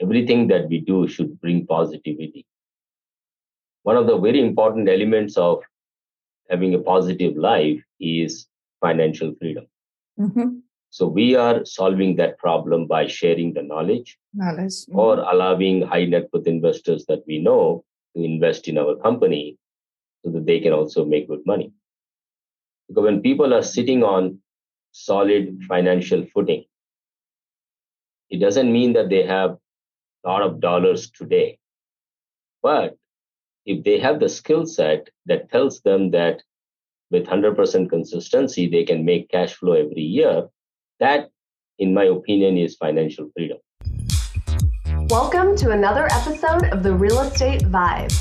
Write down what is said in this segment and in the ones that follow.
everything that we do should bring positivity. One of the very important elements of having a positive life is financial freedom. Mm-hmm. So we are solving that problem by sharing the knowledge, knowledge. Mm-hmm. or allowing high net worth investors that we know to invest in our company so that they can also make good money. Because when people are sitting on solid financial footing, it doesn't mean that they have lot of dollars today. But if they have the skill set that tells them that with 100% consistency, they can make cash flow every year, that, in my opinion, is financial freedom. Welcome to another episode of the Real Estate Vibe.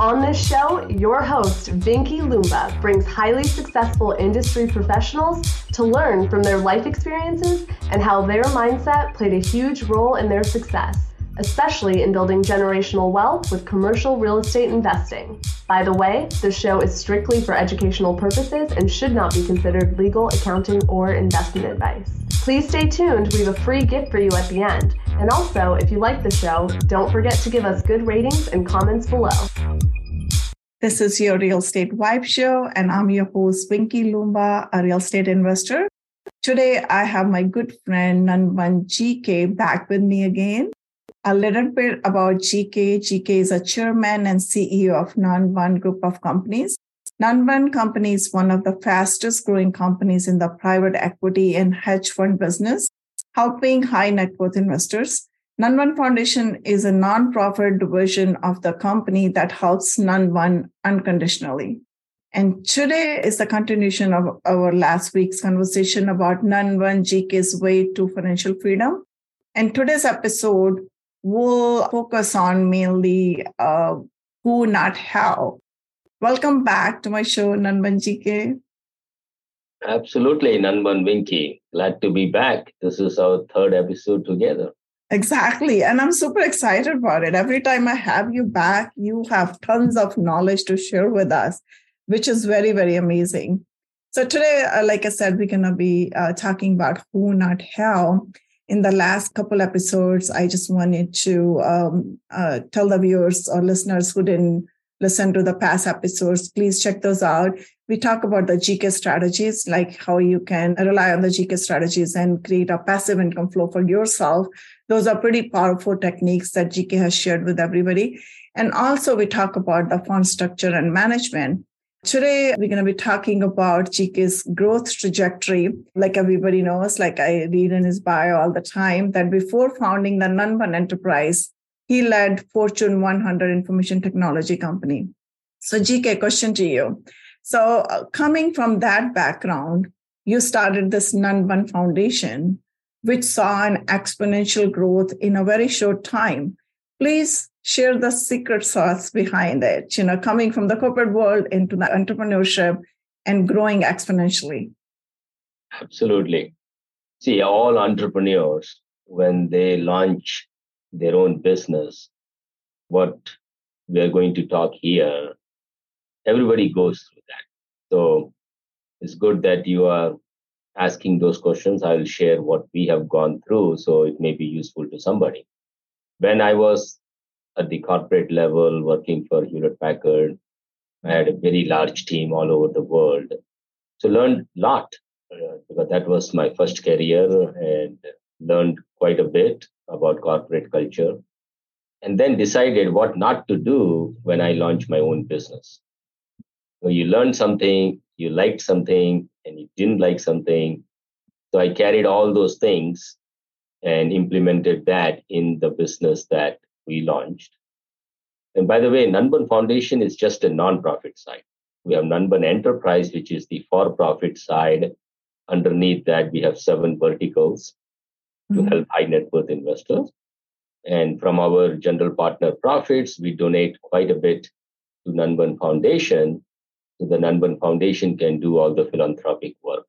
On this show, your host, Vinky Lumba, brings highly successful industry professionals to learn from their life experiences and how their mindset played a huge role in their success especially in building generational wealth with commercial real estate investing. By the way, this show is strictly for educational purposes and should not be considered legal, accounting, or investment advice. Please stay tuned, we have a free gift for you at the end. And also, if you like the show, don't forget to give us good ratings and comments below. This is your Real Estate Vibe Show, and I'm your host, Vinky Lumba, a real estate investor. Today, I have my good friend Nanban GK back with me again. A little bit about GK. GK is a chairman and CEO of Nanban Group of Companies. Nanban Company is one of the fastest growing companies in the private equity and hedge fund business, helping high net worth investors. Nanban Foundation is a nonprofit division of the company that helps Nanban unconditionally. And today is the continuation of our last week's conversation about Nanban GK's way to financial freedom. And today's episode we'll focus on mainly uh, who, not how. Welcome back to my show, Nanban GK. Absolutely, Nanban Vinky. Glad to be back. This is our third episode together. Exactly. And I'm super excited about it. Every time I have you back, you have tons of knowledge to share with us, which is very, very amazing. So, today, uh, like I said, we're going to be uh, talking about who, not how in the last couple episodes, I just wanted to um, uh, tell the viewers or listeners who didn't listen to the past episodes, please check those out. We talk about the GK strategies, like how you can rely on the GK strategies and create a passive income flow for yourself. Those are pretty powerful techniques that GK has shared with everybody. And also, we talk about the fund structure and management. Today, we're going to be talking about GK's growth trajectory. Like everybody knows, like I read in his bio all the time, that before founding the Nanban Enterprise, he led Fortune 100 information technology company. So, GK, question to you. So, uh, coming from that background, you started this Nanban Foundation, which saw an exponential growth in a very short time. Please share the secret sauce behind it, you know, coming from the corporate world into the entrepreneurship and growing exponentially. Absolutely. See, all entrepreneurs, when they launch their own business, what we are going to talk here, everybody goes through that. So it's good that you are asking those questions. I'll share what we have gone through so it may be useful to somebody. When I was at the corporate level working for Hewlett Packard. I had a very large team all over the world. So learned a lot uh, because that was my first career and learned quite a bit about corporate culture. And then decided what not to do when I launched my own business. So you learned something, you liked something, and you didn't like something. So I carried all those things and implemented that in the business that we launched. And by the way, Nanban Foundation is just a non-profit side. We have Nanban Enterprise, which is the for-profit side. Underneath that, we have seven verticals mm-hmm. to help high net worth investors. And from our general partner profits, we donate quite a bit to Nanban Foundation. So the Nanban Foundation can do all the philanthropic work.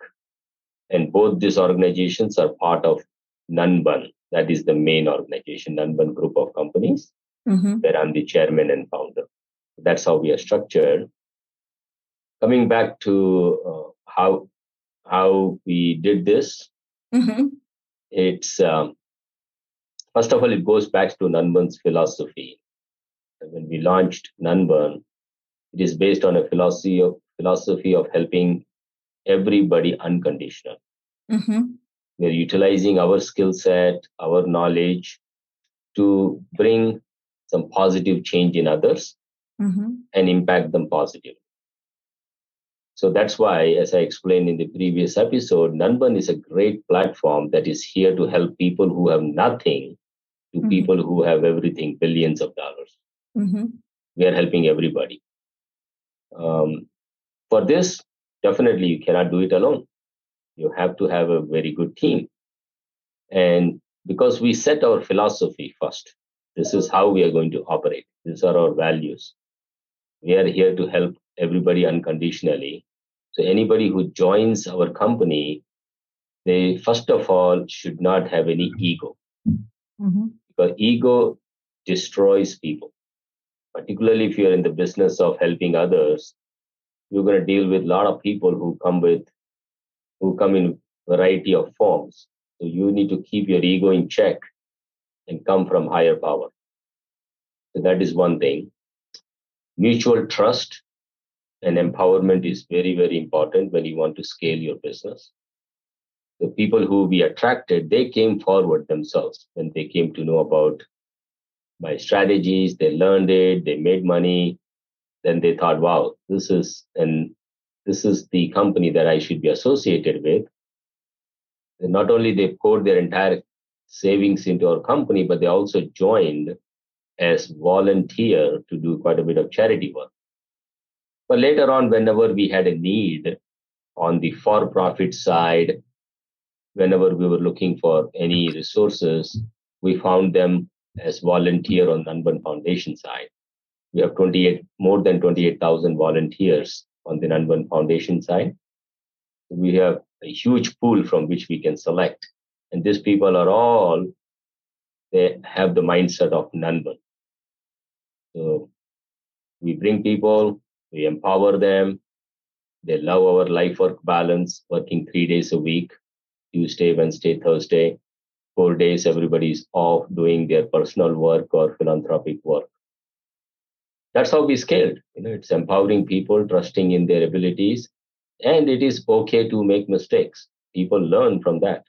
And both these organizations are part of Nanban, that is the main organization, Nanban Group of Companies, mm-hmm. where I'm the chairman and founder. That's how we are structured. Coming back to uh, how how we did this, mm-hmm. it's um, First of all, it goes back to Nanban's philosophy. When we launched Nanban, it is based on a philosophy of philosophy of helping everybody unconditional. Mm-hmm. We're utilizing our skill set, our knowledge to bring some positive change in others mm-hmm. and impact them positively. So that's why, as I explained in the previous episode, Nanban is a great platform that is here to help people who have nothing to mm-hmm. people who have everything, billions of dollars. Mm-hmm. We are helping everybody. Um, for this, definitely you cannot do it alone. You have to have a very good team. And because we set our philosophy first, this is how we are going to operate. These are our values. We are here to help everybody unconditionally. So anybody who joins our company, they first of all should not have any ego. Mm-hmm. Because ego destroys people. Particularly if you're in the business of helping others, you're going to deal with a lot of people who come with who come in variety of forms. So you need to keep your ego in check and come from higher power. So that is one thing. Mutual trust and empowerment is very, very important when you want to scale your business. The people who we attracted, they came forward themselves when they came to know about my strategies. They learned it, they made money. Then they thought, wow, this is and this is the company that I should be associated with. And not only they poured their entire savings into our company, but they also joined as volunteer to do quite a bit of charity work. But later on, whenever we had a need on the for-profit side, whenever we were looking for any resources, we found them as volunteer on Nanban Foundation side. We have 28, more than 28,000 volunteers on the Nanban Foundation side. We have a huge pool from which we can select. And these people are all, they have the mindset of Nanban. So we bring people, we empower them. They love our life work balance, working three days a week, Tuesday, Wednesday, Thursday. Four days, everybody's off doing their personal work or philanthropic work. That's how we scaled. You know, it's empowering people, trusting in their abilities, and it is okay to make mistakes. People learn from that.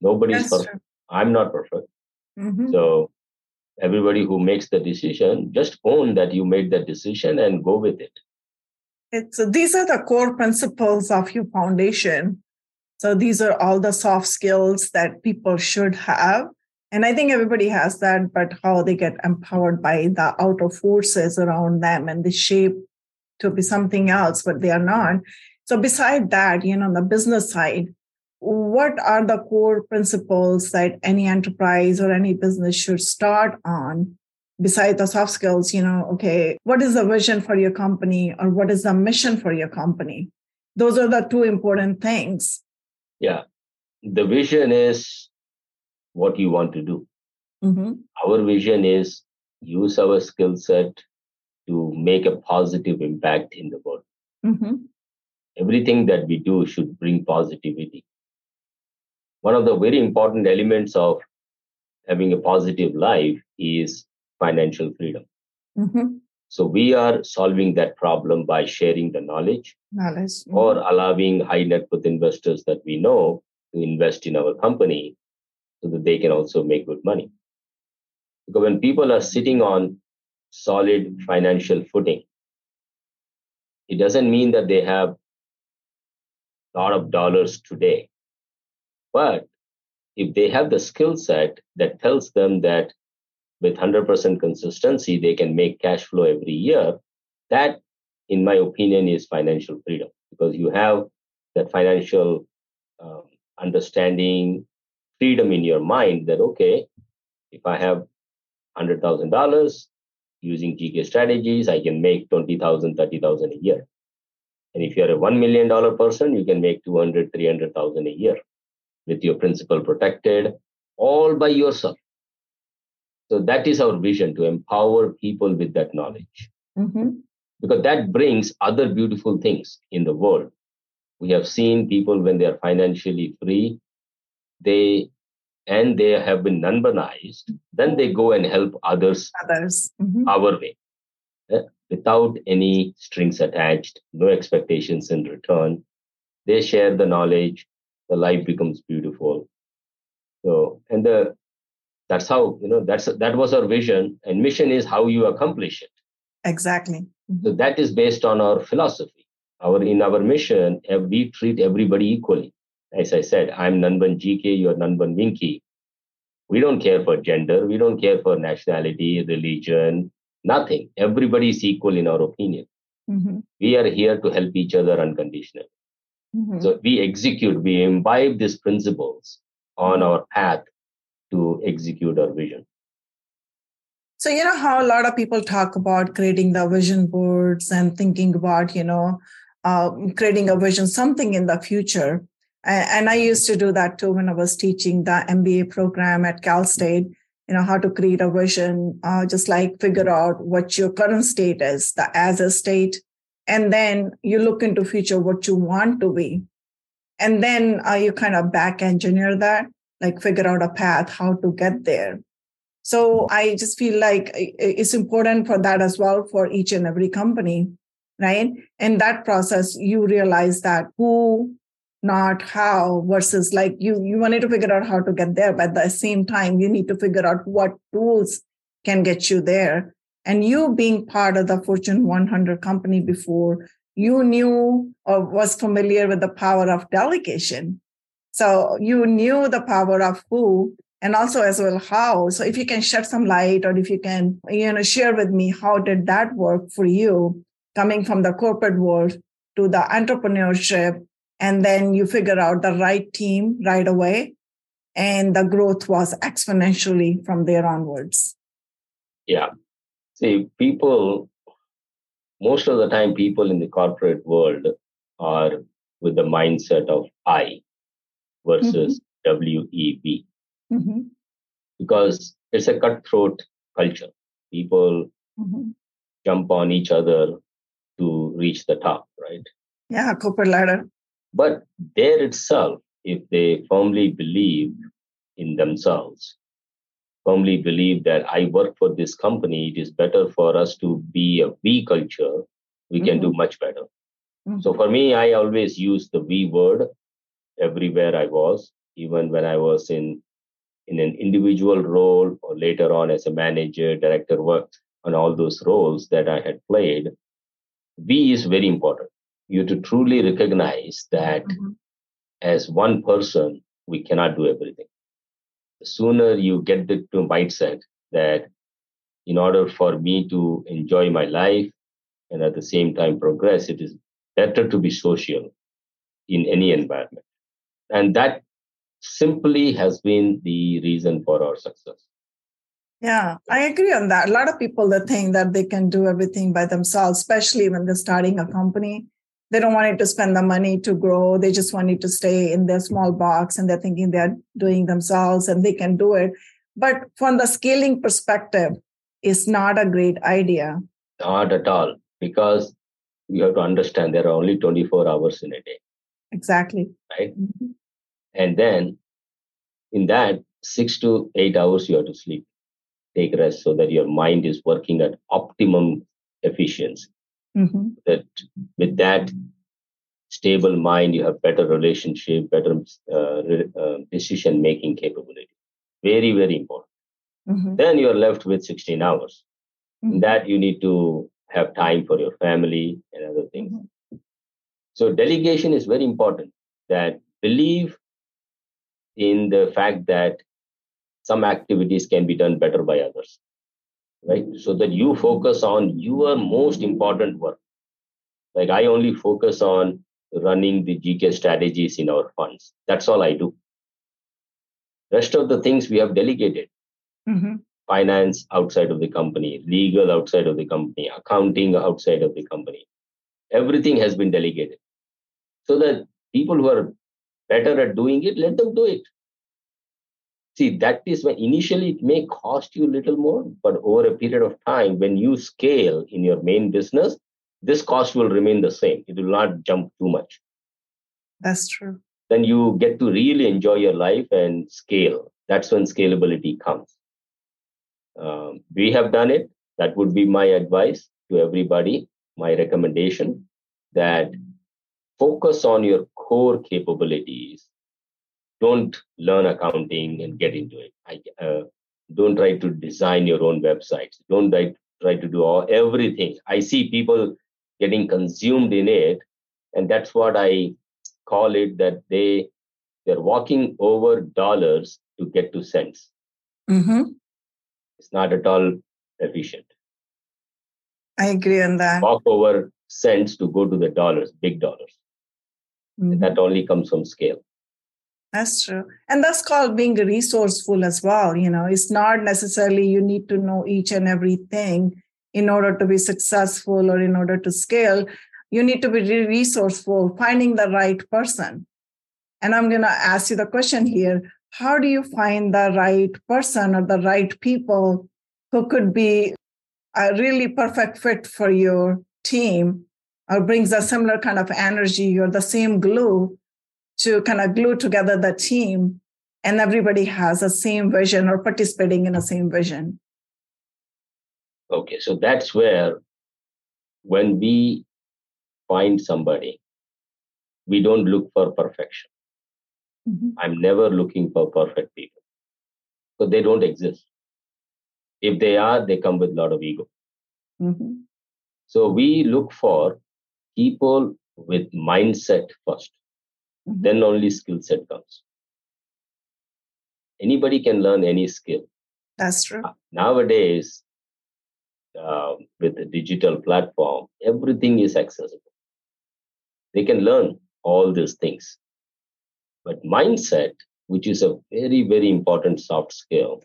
Nobody's perfect. True. I'm not perfect. Mm-hmm. So everybody who makes the decision, just own that you made that decision and go with it. It's these are the core principles of your foundation. So these are all the soft skills that people should have. And I think everybody has that, but how they get empowered by the outer forces around them and the shape to be something else, but they are not. So beside that, you know, the business side, what are the core principles that any enterprise or any business should start on? Besides the soft skills you know okay what is the vision for your company or what is the mission for your company? Those are the two important things. Yeah. The vision is what you want to do mm-hmm. our vision is use our skill set to make a positive impact in the world mm-hmm. everything that we do should bring positivity one of the very important elements of having a positive life is financial freedom. Mm-hmm. So we are solving that problem by sharing the knowledge, knowledge. Mm-hmm. or allowing high net worth investors that we know to invest in our company so that they can also make good money. Because when people are sitting on solid financial footing, it doesn't mean that they have a lot of dollars today but if they have the skill set that tells them that with 100% consistency, they can make cash flow every year, that, in my opinion, is financial freedom because you have that financial um, understanding, freedom in your mind that, okay, if I have $100,000 using GK strategies, I can make 20,000, 30,000 a year. And if you're a $1 million person, you can make 200, 300,000 a year with your principal protected, all by yourself. So that is our vision to empower people with that knowledge. Mm-hmm. Because that brings other beautiful things in the world. We have seen people when they are financially free, they and they have been Nanbanized, then they go and help others, others. Mm-hmm. our way uh, without any strings attached, no expectations in return. They share the knowledge, the life becomes beautiful. So, and the that's how you know that's that was our vision, and mission is how you accomplish it. Exactly. Mm-hmm. So that is based on our philosophy. Our in our mission, we treat everybody equally. As I said, I'm Nanban GK, you're Nanban Vinky. We don't care for gender, we don't care for nationality, religion, nothing. Everybody is equal in our opinion. Mm-hmm. We are here to help each other unconditionally. Mm-hmm. So we execute, we imbibe these principles on our path to execute our vision. So, you know how a lot of people talk about creating the vision boards and thinking about, you know, uh, creating a vision, something in the future. And I used to do that too when I was teaching the MBA program at Cal State, you know, how to create a vision, uh, just like figure out what your current state is, the as a state. And then you look into future what you want to be. And then uh, you kind of back engineer that, like figure out a path, how to get there. So I just feel like it's important for that as well for each and every company, right? In that process, you realize that who, not how, versus like you you wanted to figure out how to get there, but at the same time, you need to figure out what tools can get you there. And you being part of the Fortune 100 company before, you knew or was familiar with the power of delegation. So you knew the power of who and also as well how so if you can shed some light or if you can you know share with me how did that work for you coming from the corporate world to the entrepreneurship and then you figure out the right team right away and the growth was exponentially from there onwards yeah see people most of the time people in the corporate world are with the mindset of i versus mm-hmm. w-e-b mm-hmm. because it's a cutthroat culture. People mm-hmm. jump on each other to reach the top, right? Yeah, corporate ladder. But there itself, if they firmly believe in themselves, firmly believe that I work for this company, it is better for us to be a we culture, we mm-hmm. can do mm-hmm. much better. Mm-hmm. So for me, I always use the we word everywhere I was, even when I was in in an individual role or later on as a manager, director, work on all those roles that I had played, we is very important. You to truly recognize that mm-hmm. as one person, we cannot do everything. The sooner you get the mindset that in order for me to enjoy my life and at the same time progress, it is better to be social in any environment. And that simply has been the reason for our success. Yeah, I agree on that. A lot of people that think that they can do everything by themselves, especially when they're starting a company, they don't want it to spend the money to grow. They just want it to stay in their small box and they're thinking they're doing themselves and they can do it. But from the scaling perspective, it's not a great idea. Not at all, because you have to understand there are only 24 hours in a day. Exactly. Right. Mm-hmm. And then in that, six to eight hours you have to sleep. Take rest so that your mind is working at optimum efficiency. Mm-hmm. That with that stable mind, you have better relationship, better uh, uh, decision making capability. Very, very important. Mm-hmm. Then you are left with 16 hours. Mm-hmm. That you need to have time for your family and other things. Mm-hmm. So delegation is very important. That believe in the fact that some activities can be done better by others right? So that you focus on your most important work. Like i only focus on running the gk strategies in our funds. That's all i do. Rest of the things we have delegated. Mm-hmm. finance outside of the company legal outside of the company accounting outside of the company. Everything has been delegated. So that people who are better at doing it, let them do it. See, that is when initially it may cost you a little more, but over a period of time, when you scale in your main business, this cost will remain the same. It will not jump too much. That's true. Then you get to really enjoy your life and scale. That's when scalability comes. Um, we have done it. That would be my advice to everybody, my recommendation that focus on your core capabilities. Don't learn accounting and get into it. I, uh, don't try to design your own websites. Don't try, try to do all, everything. I see people getting consumed in it, and that's what I call it that they they're walking over dollars to get to cents. Mm-hmm. It's not at all efficient. I agree on that. Walk over cents to go to the dollars, big dollars. Mhm. That only comes from scale. That's true. And that's called being resourceful as well. You know, it's not necessarily you need to know each and everything in order to be successful or in order to scale. You need to be resourceful, finding the right person. And I'm going to ask you the question here How do you find the right person or the right people who could be a really perfect fit for your team or brings a similar kind of energy or the same glue to kind of glue together the team and everybody has a same vision or participating in the same vision Okay, so that's where when we find somebody, we don't look for perfection. I'm never looking for perfect people. So they don't exist. If they are, they come with a lot of ego. Mhm. So we look for people with mindset 1st Mhm. Then only skill set comes. Anybody can learn any skill. that's true Nowadays, uh, with the digital platform, everything is accessible. They can learn all these things. But mindset, which is a very, very important soft skill,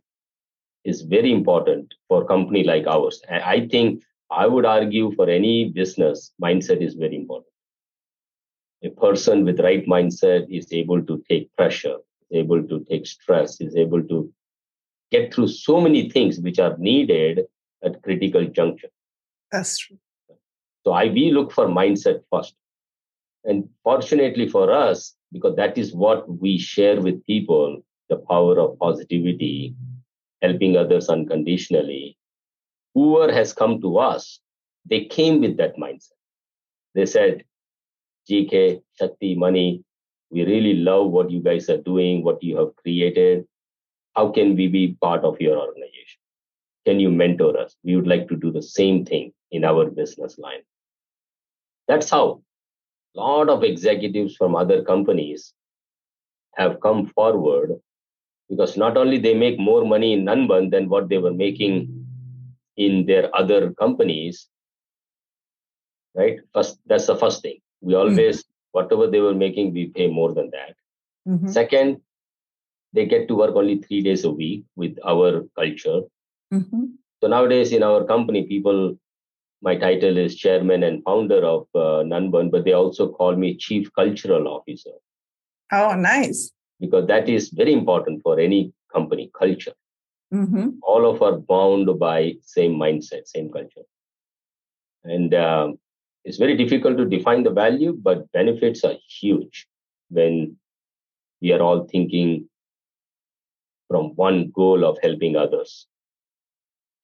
is very important for a company like ours. I think I would argue for any business, mindset is very important. A person with right mindset is able to take pressure, is able to take stress, is able to get through so many things which are needed at critical juncture. that's true So I we look for mindset first. And fortunately for us, because that is what we share with people, the power of positivity, helping others unconditionally. Whoever has come to us, they came with that mindset. They said, GK, Shakti, Money, we really love what you guys are doing, what you have created. How can we be part of your organization? Can you mentor us? We would like to do the same thing in our business line. That's how a lot of executives from other companies have come forward because not only they make more money in Nanban than what they were making in their other companies, right? First, that's the first thing. We always, whatever they were making, we pay more than that. Mhm. Second, they get to work only three days a week with our culture. Mhm. So nowadays in our company, people, my title is chairman and founder of uh, Nanban, but they also call me chief cultural officer oh nice because that is very important for any company culture. Mhm. All of are bound by same mindset, same culture, and um, it's very difficult to define the value, but benefits are huge when we are all thinking from one goal of helping others.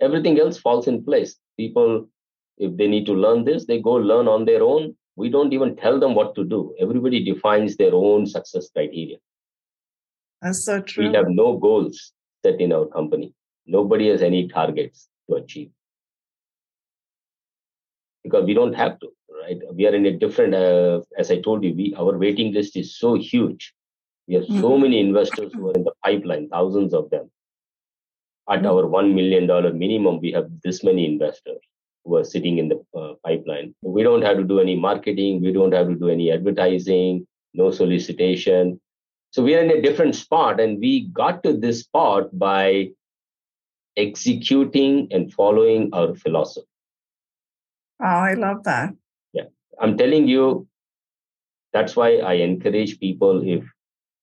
Everything else falls in place. People, if they need to learn this, they go learn on their own. We don't even tell them what to do. Everybody defines their own success criteria. that's so true We have no goals set in our company. Nobody has any targets to achieve. Because we don't have to, right? We are in a different, uh, as I told you, we our waiting list is so huge. We have so Mhm. many investors who are in the pipeline, thousands of them. At Mhm. our $1 million minimum, we have this many investors who are sitting in the uh, pipeline. We don't have to do any marketing. We don't have to do any advertising, no solicitation. So we are in a different spot, and we got to this spot by executing and following our philosophy. Oh i love that Yeah. I'm telling you, that's why I encourage people if,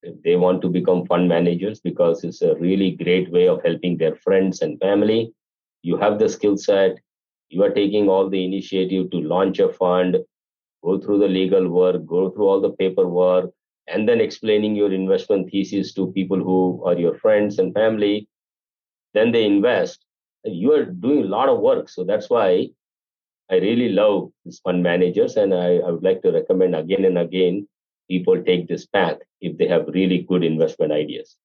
if they want to become fund managers because it's a really great way of helping their friends and family. You have the skill set, you are taking all the initiative to launch a fund, go through the legal work, go through all the paperwork, and then explaining your investment thesis to people who are your friends and family, then they invest. You are doing a lot of work. So that's why I really love these fund managers, and I, I would like to recommend again and again people take this path if they have really good investment ideas.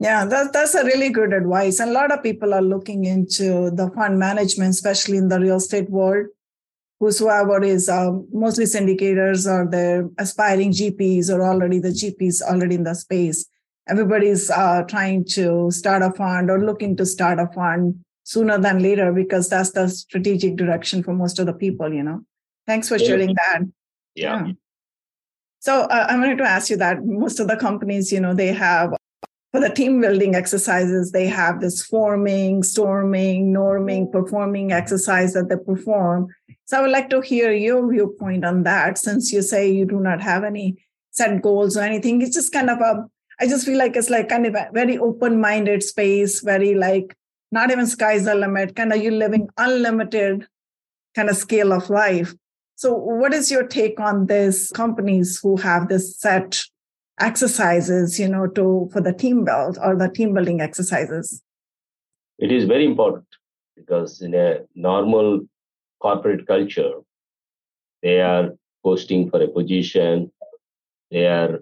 Yeah, that, that's a really good advice. And a lot of people are looking into the fund management, especially in the real estate world. Whosoever is um, mostly syndicators or the aspiring GPs or already the GPs already in the space. Everybody's uh, trying to start a fund or looking to start a fund sooner than later because that's the strategic direction for most of the people, you know. Thanks for sharing that. Yeah. yeah. So uh, I wanted to ask you that most of the companies, you know, they have for the team building exercises, they have this forming, storming, norming, performing exercise that they perform. So I would like to hear your viewpoint on that since you say you do not have any set goals or anything. It's just kind of a, I just feel like it's like kind of a very open minded space, very like not even sky's the limit, kind of you living unlimited kind of scale of life. So, what is your take on this companies who have this set exercises, you know, to for the team build or the team building exercises? It is very important because in a normal corporate culture, they are posting for a position, they are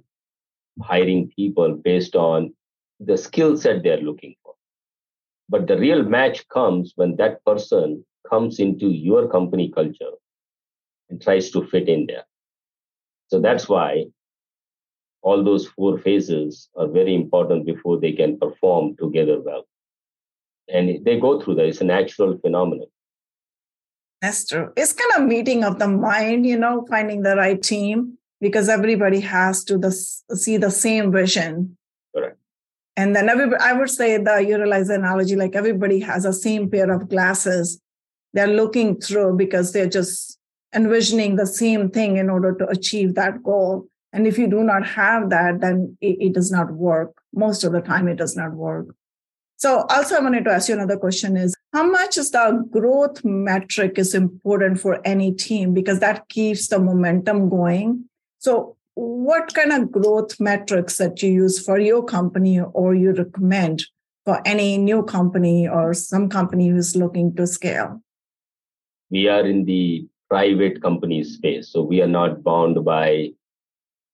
hiring people based on the skill set they're looking for. But the real match comes when that person comes into your company culture and tries to fit in there. So that's why all those four phases are very important before they can perform together well. And they go through that. It's a natural phenomenon. That's true. It's kind of meeting of the mind, you know, finding the right team because everybody has to the, see the same vision. And then I would say the utilize the analogy like everybody has the same pair of glasses they're looking through because they're just envisioning the same thing in order to achieve that goal. And if you do not have that, then it, it, does not work. Most of the time, it does not work. So also I wanted to ask you another question is how much is the growth metric is important for any team because that keeps the momentum going. So what kind of growth metrics that you use for your company or you recommend for any new company or some company who's looking to scale? We are in the private company space. So we are not bound by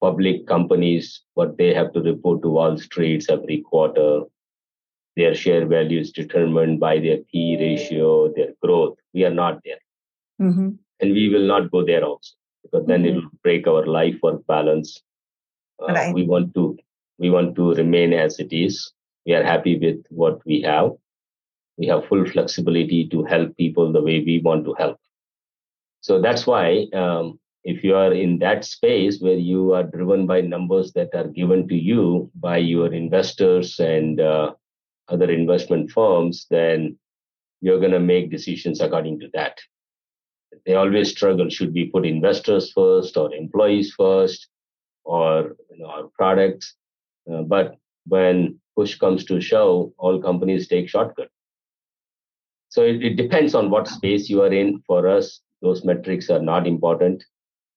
public companies, what they have to report to Wall Street every quarter. Their share value is determined by their P ratio, their growth. We are not there. Mm-hmm. And we will not go there also because then mm-hmm. it will break our life work balance. Uh, right. We want to we want to remain as it is. We are happy with what we have. We have full flexibility to help people the way we want to help. So that's why um, if you are in that space where you are driven by numbers that are given to you by your investors and uh, other investment firms, then you're going to make decisions according to that. They always struggle should we put investors first or employees first or you know, our products? Uh, but when push comes to shove, all companies take shortcut. So it, it depends on what space you are in. For us, those metrics are not important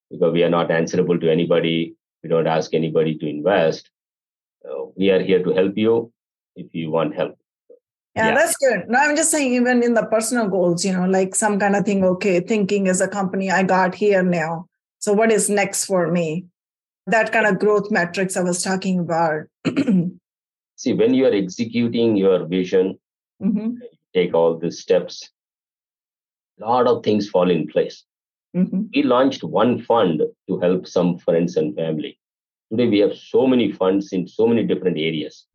because we are not answerable to anybody. We don't ask anybody to invest. Uh, we are here to help you if you want help. Yeah, yeah, that's good. No, I'm just saying, even in the personal goals, you know, like some kind of thing, okay, thinking as a company, I got here now. So, what is next for me? That kind of growth metrics I was talking about. See, when you are executing your vision, mm-hmm. take all the steps, a lot of things fall in place. Mm-hmm. We launched one fund to help some friends and family. Today we have so many funds in so many different areas.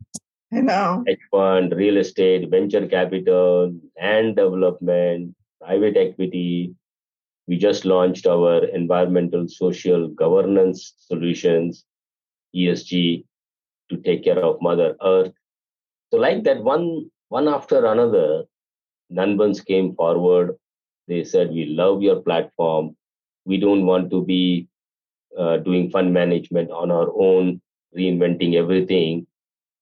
I know. Hedge fund, real estate, venture capital, land development, private equity. We just launched our environmental social governance solutions, ESG, to take care of Mother Earth. So, like that, one one after another, Nanbans came forward they said, We love your platform. We don't want to be uh, doing fund management on our own, reinventing everything.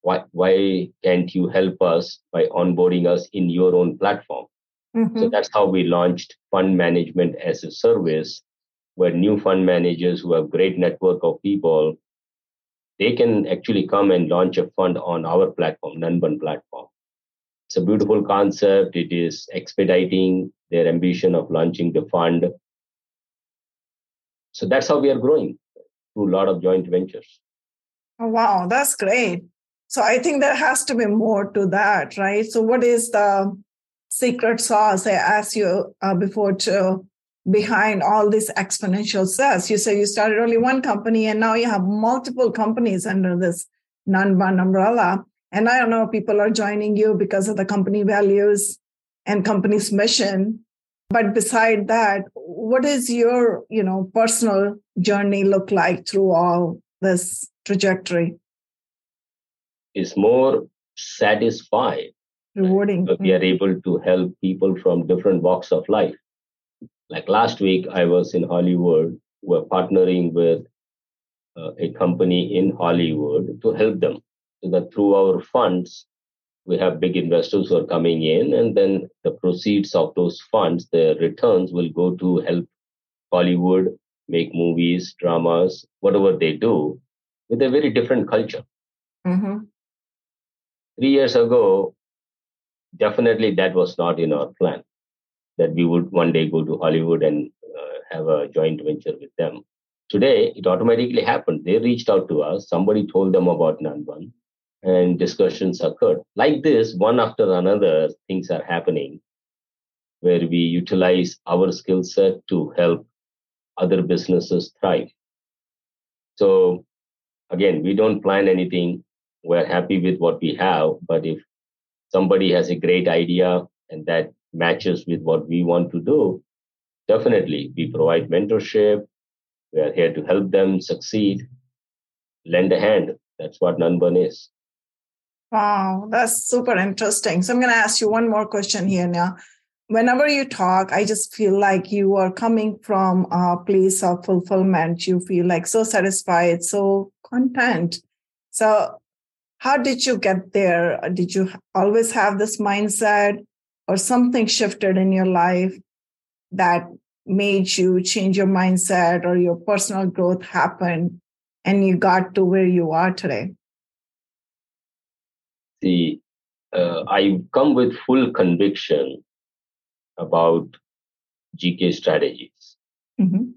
Why, why can't you help us by onboarding us in your own platform? Mm-hmm. So that's how we launched fund management as a service, where new fund managers who have great network of people they can actually come and launch a fund on our platform, Nanban platform. It's a beautiful concept. It is expediting their ambition of launching the fund. So that's how we are growing through a lot of joint ventures. Oh, wow, that's great. So I think there has to be more to that, right? So what is the secret sauce? I asked you uh, before to behind all this exponential success. You say you started only one company and now you have multiple companies under this Nanban umbrella. And I don't know, people are joining you because of the company values and company's mission. But beside that, what is your, you know, personal journey look like through all this trajectory? Is more satisfied. Rewarding. Right? We are able to help people from different walks of life like last week, I was in Hollywood. We're partnering with uh, a company in Hollywood to help them. So that through our funds, we have big investors who are coming in, and then the proceeds of those funds, the returns will go to help Hollywood make movies, dramas, whatever they do, with a very different culture. Mm-hmm. Three years ago, definitely that was not in our plan that we would one day go to Hollywood and uh, have a joint venture with them. Today, it automatically happened. They reached out to us. Somebody told them about Nanban, and discussions occurred. Like this, one after another, things are happening where we utilize our skill set to help other businesses thrive. So, again, we don't plan anything. We're happy with what we have. But if somebody has a great idea and that matches with what we want to do, definitely we provide mentorship. We are here to help them succeed, lend a hand. That's what Nanban is. Wow, that's super interesting. So I'm going to ask you one more question here now. Whenever you talk, I just feel like you are coming from a place of fulfillment. You feel like so satisfied, so content. So, how did you get there? Did you always have this mindset? or something shifted in your life that made you change your mindset or your personal growth happen and you got to where you are today? See, uh, I come with full conviction about GK strategies. Mm-hmm.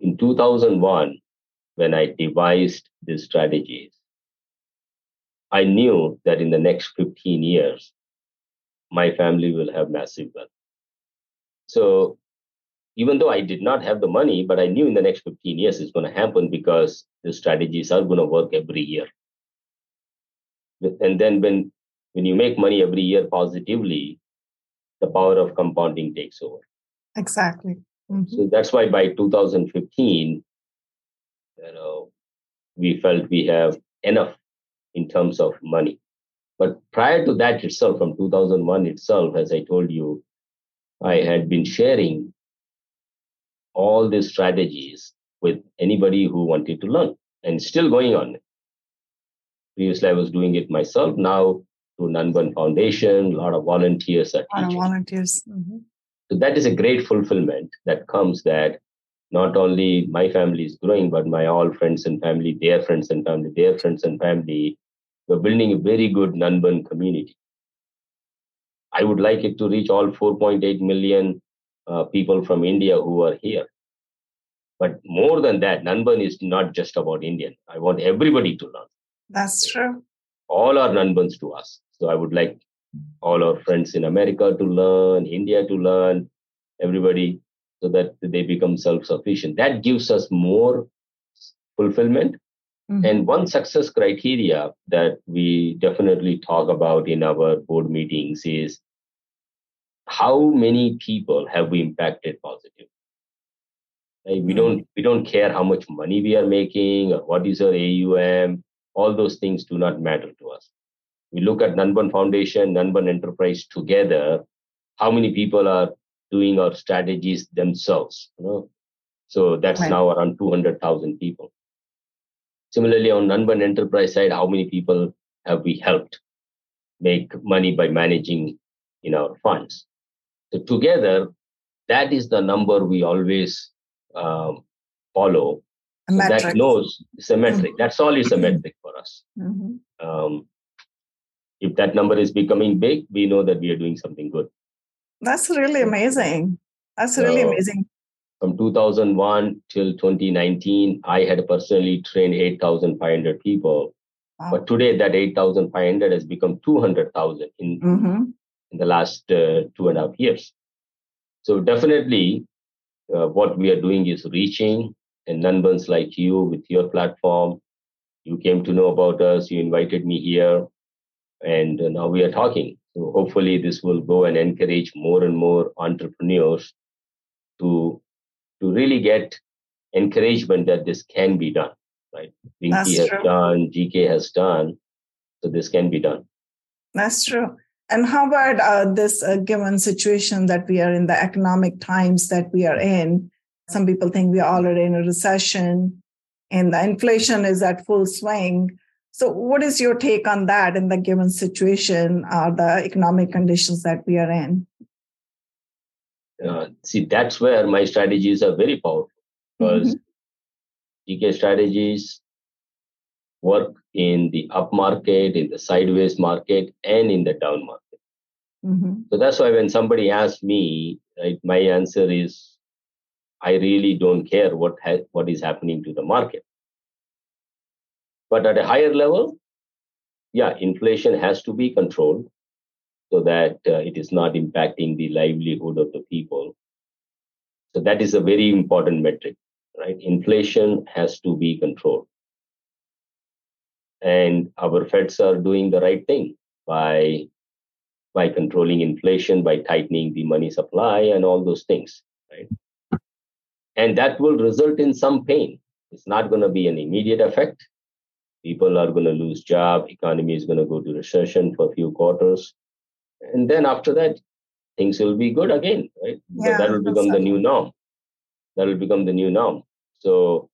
In 2001, when I devised these strategies, I knew that in the next 15 years, my family will have massive wealth. So even though I did not have the money, but I knew in the next 15 years it's going to happen because the strategies are going to work every year. And then when when you make money every year positively, the power of compounding takes over. Exactly. Mm-hmm. So that's why by 2015, you know, we felt we have enough in terms of money. But prior to that itself, from 2001 itself, as I told you, I had been sharing all these strategies with anybody who wanted to learn and still going on. Previously, I was doing it myself. Now, through Nanban Foundation, a lot of volunteers are teaching. volunteers. Mm-hmm. So that is a great fulfillment that comes that not only my family is growing, but my all friends and family, their friends and family, their friends and family we're building a very good Nanban community. I would like it to reach all 4.8 million uh, people from India who are here. But more than that, Nanban is not just about Indian. I want everybody to learn. That's true. All are Nanbans to us. So I would like all our friends in America to learn, India to learn, everybody, so that they become self sufficient. That gives us more fulfillment Mm-hmm. And one success criteria that we definitely talk about in our board meetings is how many people have we impacted positively? Right? We mm-hmm. don't we don't care how much money we are making or what is our AUM. All those things do not matter to us. We look at Nanban Foundation, Nanban Enterprise together. How many people are doing our strategies themselves? You know, so that's right. now around two hundred thousand people. Similarly, on Nanban enterprise side, how many people have we helped make money by managing in our funds? So together, that is the number we always um, follow. So that knows symmetric. Mm-hmm. That's all is a metric for us. Mm-hmm. Um, if that number is becoming big, we know that we are doing something good. That's really amazing. That's really amazing. From 2001 till 2019, I had personally trained 8,500 people. Wow. But today, that 8,500 has become 200,000 in, mm-hmm. in the last uh, two and a half years. So, definitely, uh, what we are doing is reaching and non like you with your platform. You came to know about us, you invited me here, and now we are talking. So hopefully, this will go and encourage more and more entrepreneurs to to really get encouragement that this can be done. Right? Pinky has true. done, GK has done, so this can be done. That's true. And how about uh, this uh, given situation that we are in, the economic times that we are in? Some people think we are already in a recession and the inflation is at full swing. So, what is your take on that in the given situation or the economic conditions that we are in? Uh, see, that's where my strategies are very powerful because mm-hmm. GK strategies work in the up market, in the sideways market, and in the down market. Mm-hmm. So that's why when somebody asks me, right, my answer is, I really don't care what ha- what is happening to the market. But at a higher level, yeah, inflation has to be controlled so that uh, it is not impacting the livelihood of the people. So that is a very important metric, right? Inflation has to be controlled. And our Feds are doing the right thing by, by controlling inflation, by tightening the money supply and all those things, right? And that will result in some pain. It's not going to be an immediate effect. People are going to lose job. Economy is going to go to recession for a few quarters and then after that things will be good again right? Yeah, that will become the new norm. That will become the new norm. So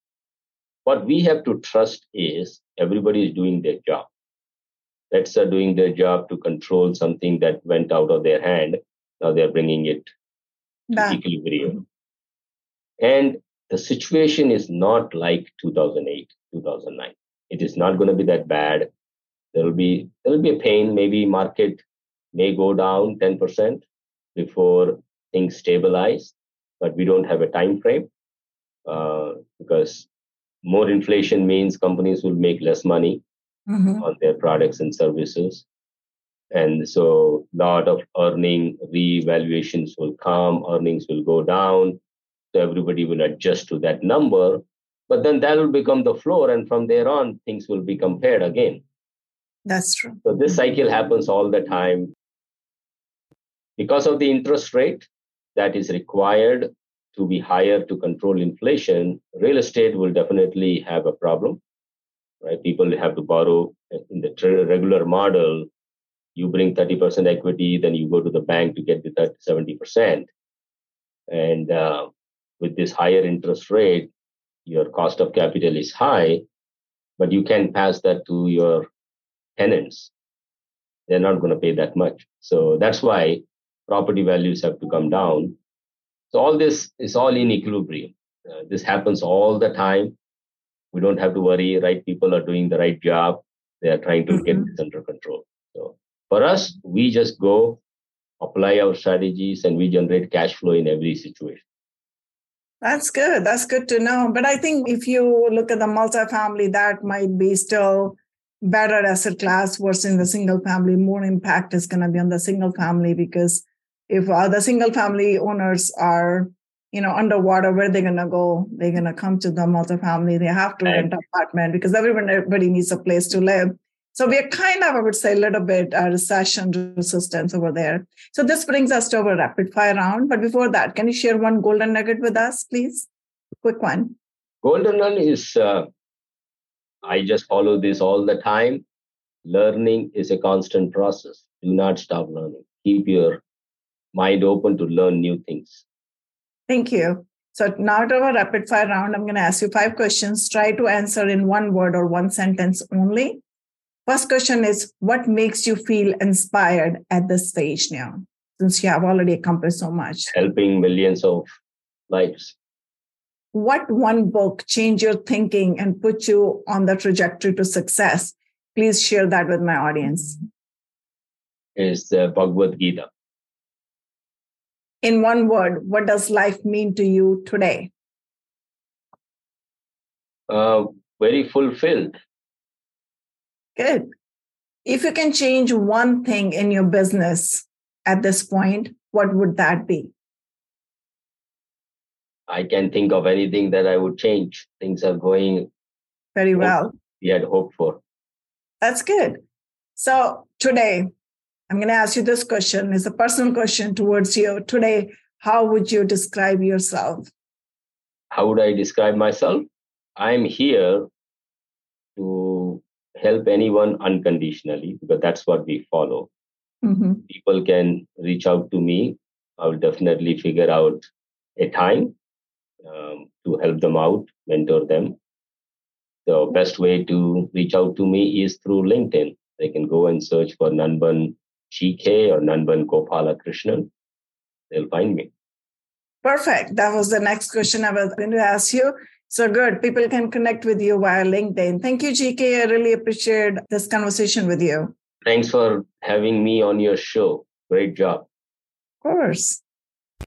what we have to trust is everybody is doing their job. Feds are doing their job to control something that went out of their hand. Now they're bringing it Back. to equilibrium mm-hmm. and the situation is not like 2008 2009 it is not going to be that bad. There will be there will be a pain maybe market may go down 10% before things stabilize, but we don't have a time frame uh, because more inflation means companies will make less money mm-hmm. on their products and services. And so a lot of earning revaluations will come, earnings will go down. So everybody will adjust to that number. But then that will become the floor. And from there on, things will be compared again. That's true. So this cycle happens all the time. Because of the interest rate that is required to be higher to control inflation, real estate will definitely have a problem. Right? People have to borrow in the regular model. You bring 30% equity, then you go to the bank to get the 30, 70%. And uh, with this higher interest rate, your cost of capital is high, but you can pass that to your tenants, they're not going to pay that much. So that's why property values have to come down. So all this is all in equilibrium. Uh, this happens all the time. We don't have to worry, right? People are doing the right job. They are trying to mm-hmm. get this under control. So for us, we just go apply our strategies and we generate cash flow in every situation. That's good. That's good to know. But I think if you look at the multifamily, that might be still better asset class versus the single family, more impact is going to be on the single family because if uh, the single family owners are you know underwater where they're going to go they're going to come to the multifamily they have to rent an apartment because everyone everybody needs a place to live. So we're kind of i would say a little bit uh, recession resistance over there. So this brings us to our rapid fire round. But before that can you share one golden nugget with us please? Quick one. Golden one is uh, I just follow this all the time. Learning is a constant process. Do not stop learning. Keep your mind open to learn new things. Thank you. So now to our rapid fire round, I'm going to ask you five questions. Try to answer in one word or one sentence only. First question is What makes you feel inspired at this stage now, since you have already accomplished so much? Helping millions of lives. what one book changed your thinking and put you on the trajectory to success? Please share that with my audience. Is the Bhagavad Gita. In one word, what does life mean to you today? Uh, very fulfilled. Good. If you can change one thing in your business at this point, what would that be? I can think of anything that I would change. Things are going very well. We had hoped for. That's good. So today, I'm going to ask you this question. It's a personal question towards you. Today, how would you describe yourself? How would I describe myself? I'm here to help anyone unconditionally because that's what we follow. Mm-hmm. People can reach out to me. I'll definitely figure out a time um, to help them out, mentor them. The best way to reach out to me is through LinkedIn. They can go and search for Nanban GK or Nanban Gopala Krishnan. They'll find me. Perfect. That was the next question I was going to ask you. So good. People can connect with you via LinkedIn. Thank you, GK. I really appreciate this conversation with you. Thanks for having me on your show. Great job. Of course.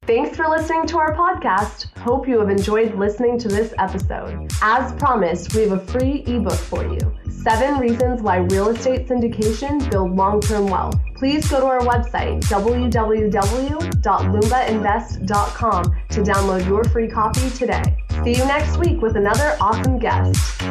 Thanks for listening to our podcast. Hope you have enjoyed listening to this episode. As promised, we have a free ebook for you Seven Reasons Why Real Estate Syndication Build Long Term Wealth. Please go to our website, www.lumbainvest.com, to download your free copy today. See you next week with another awesome guest.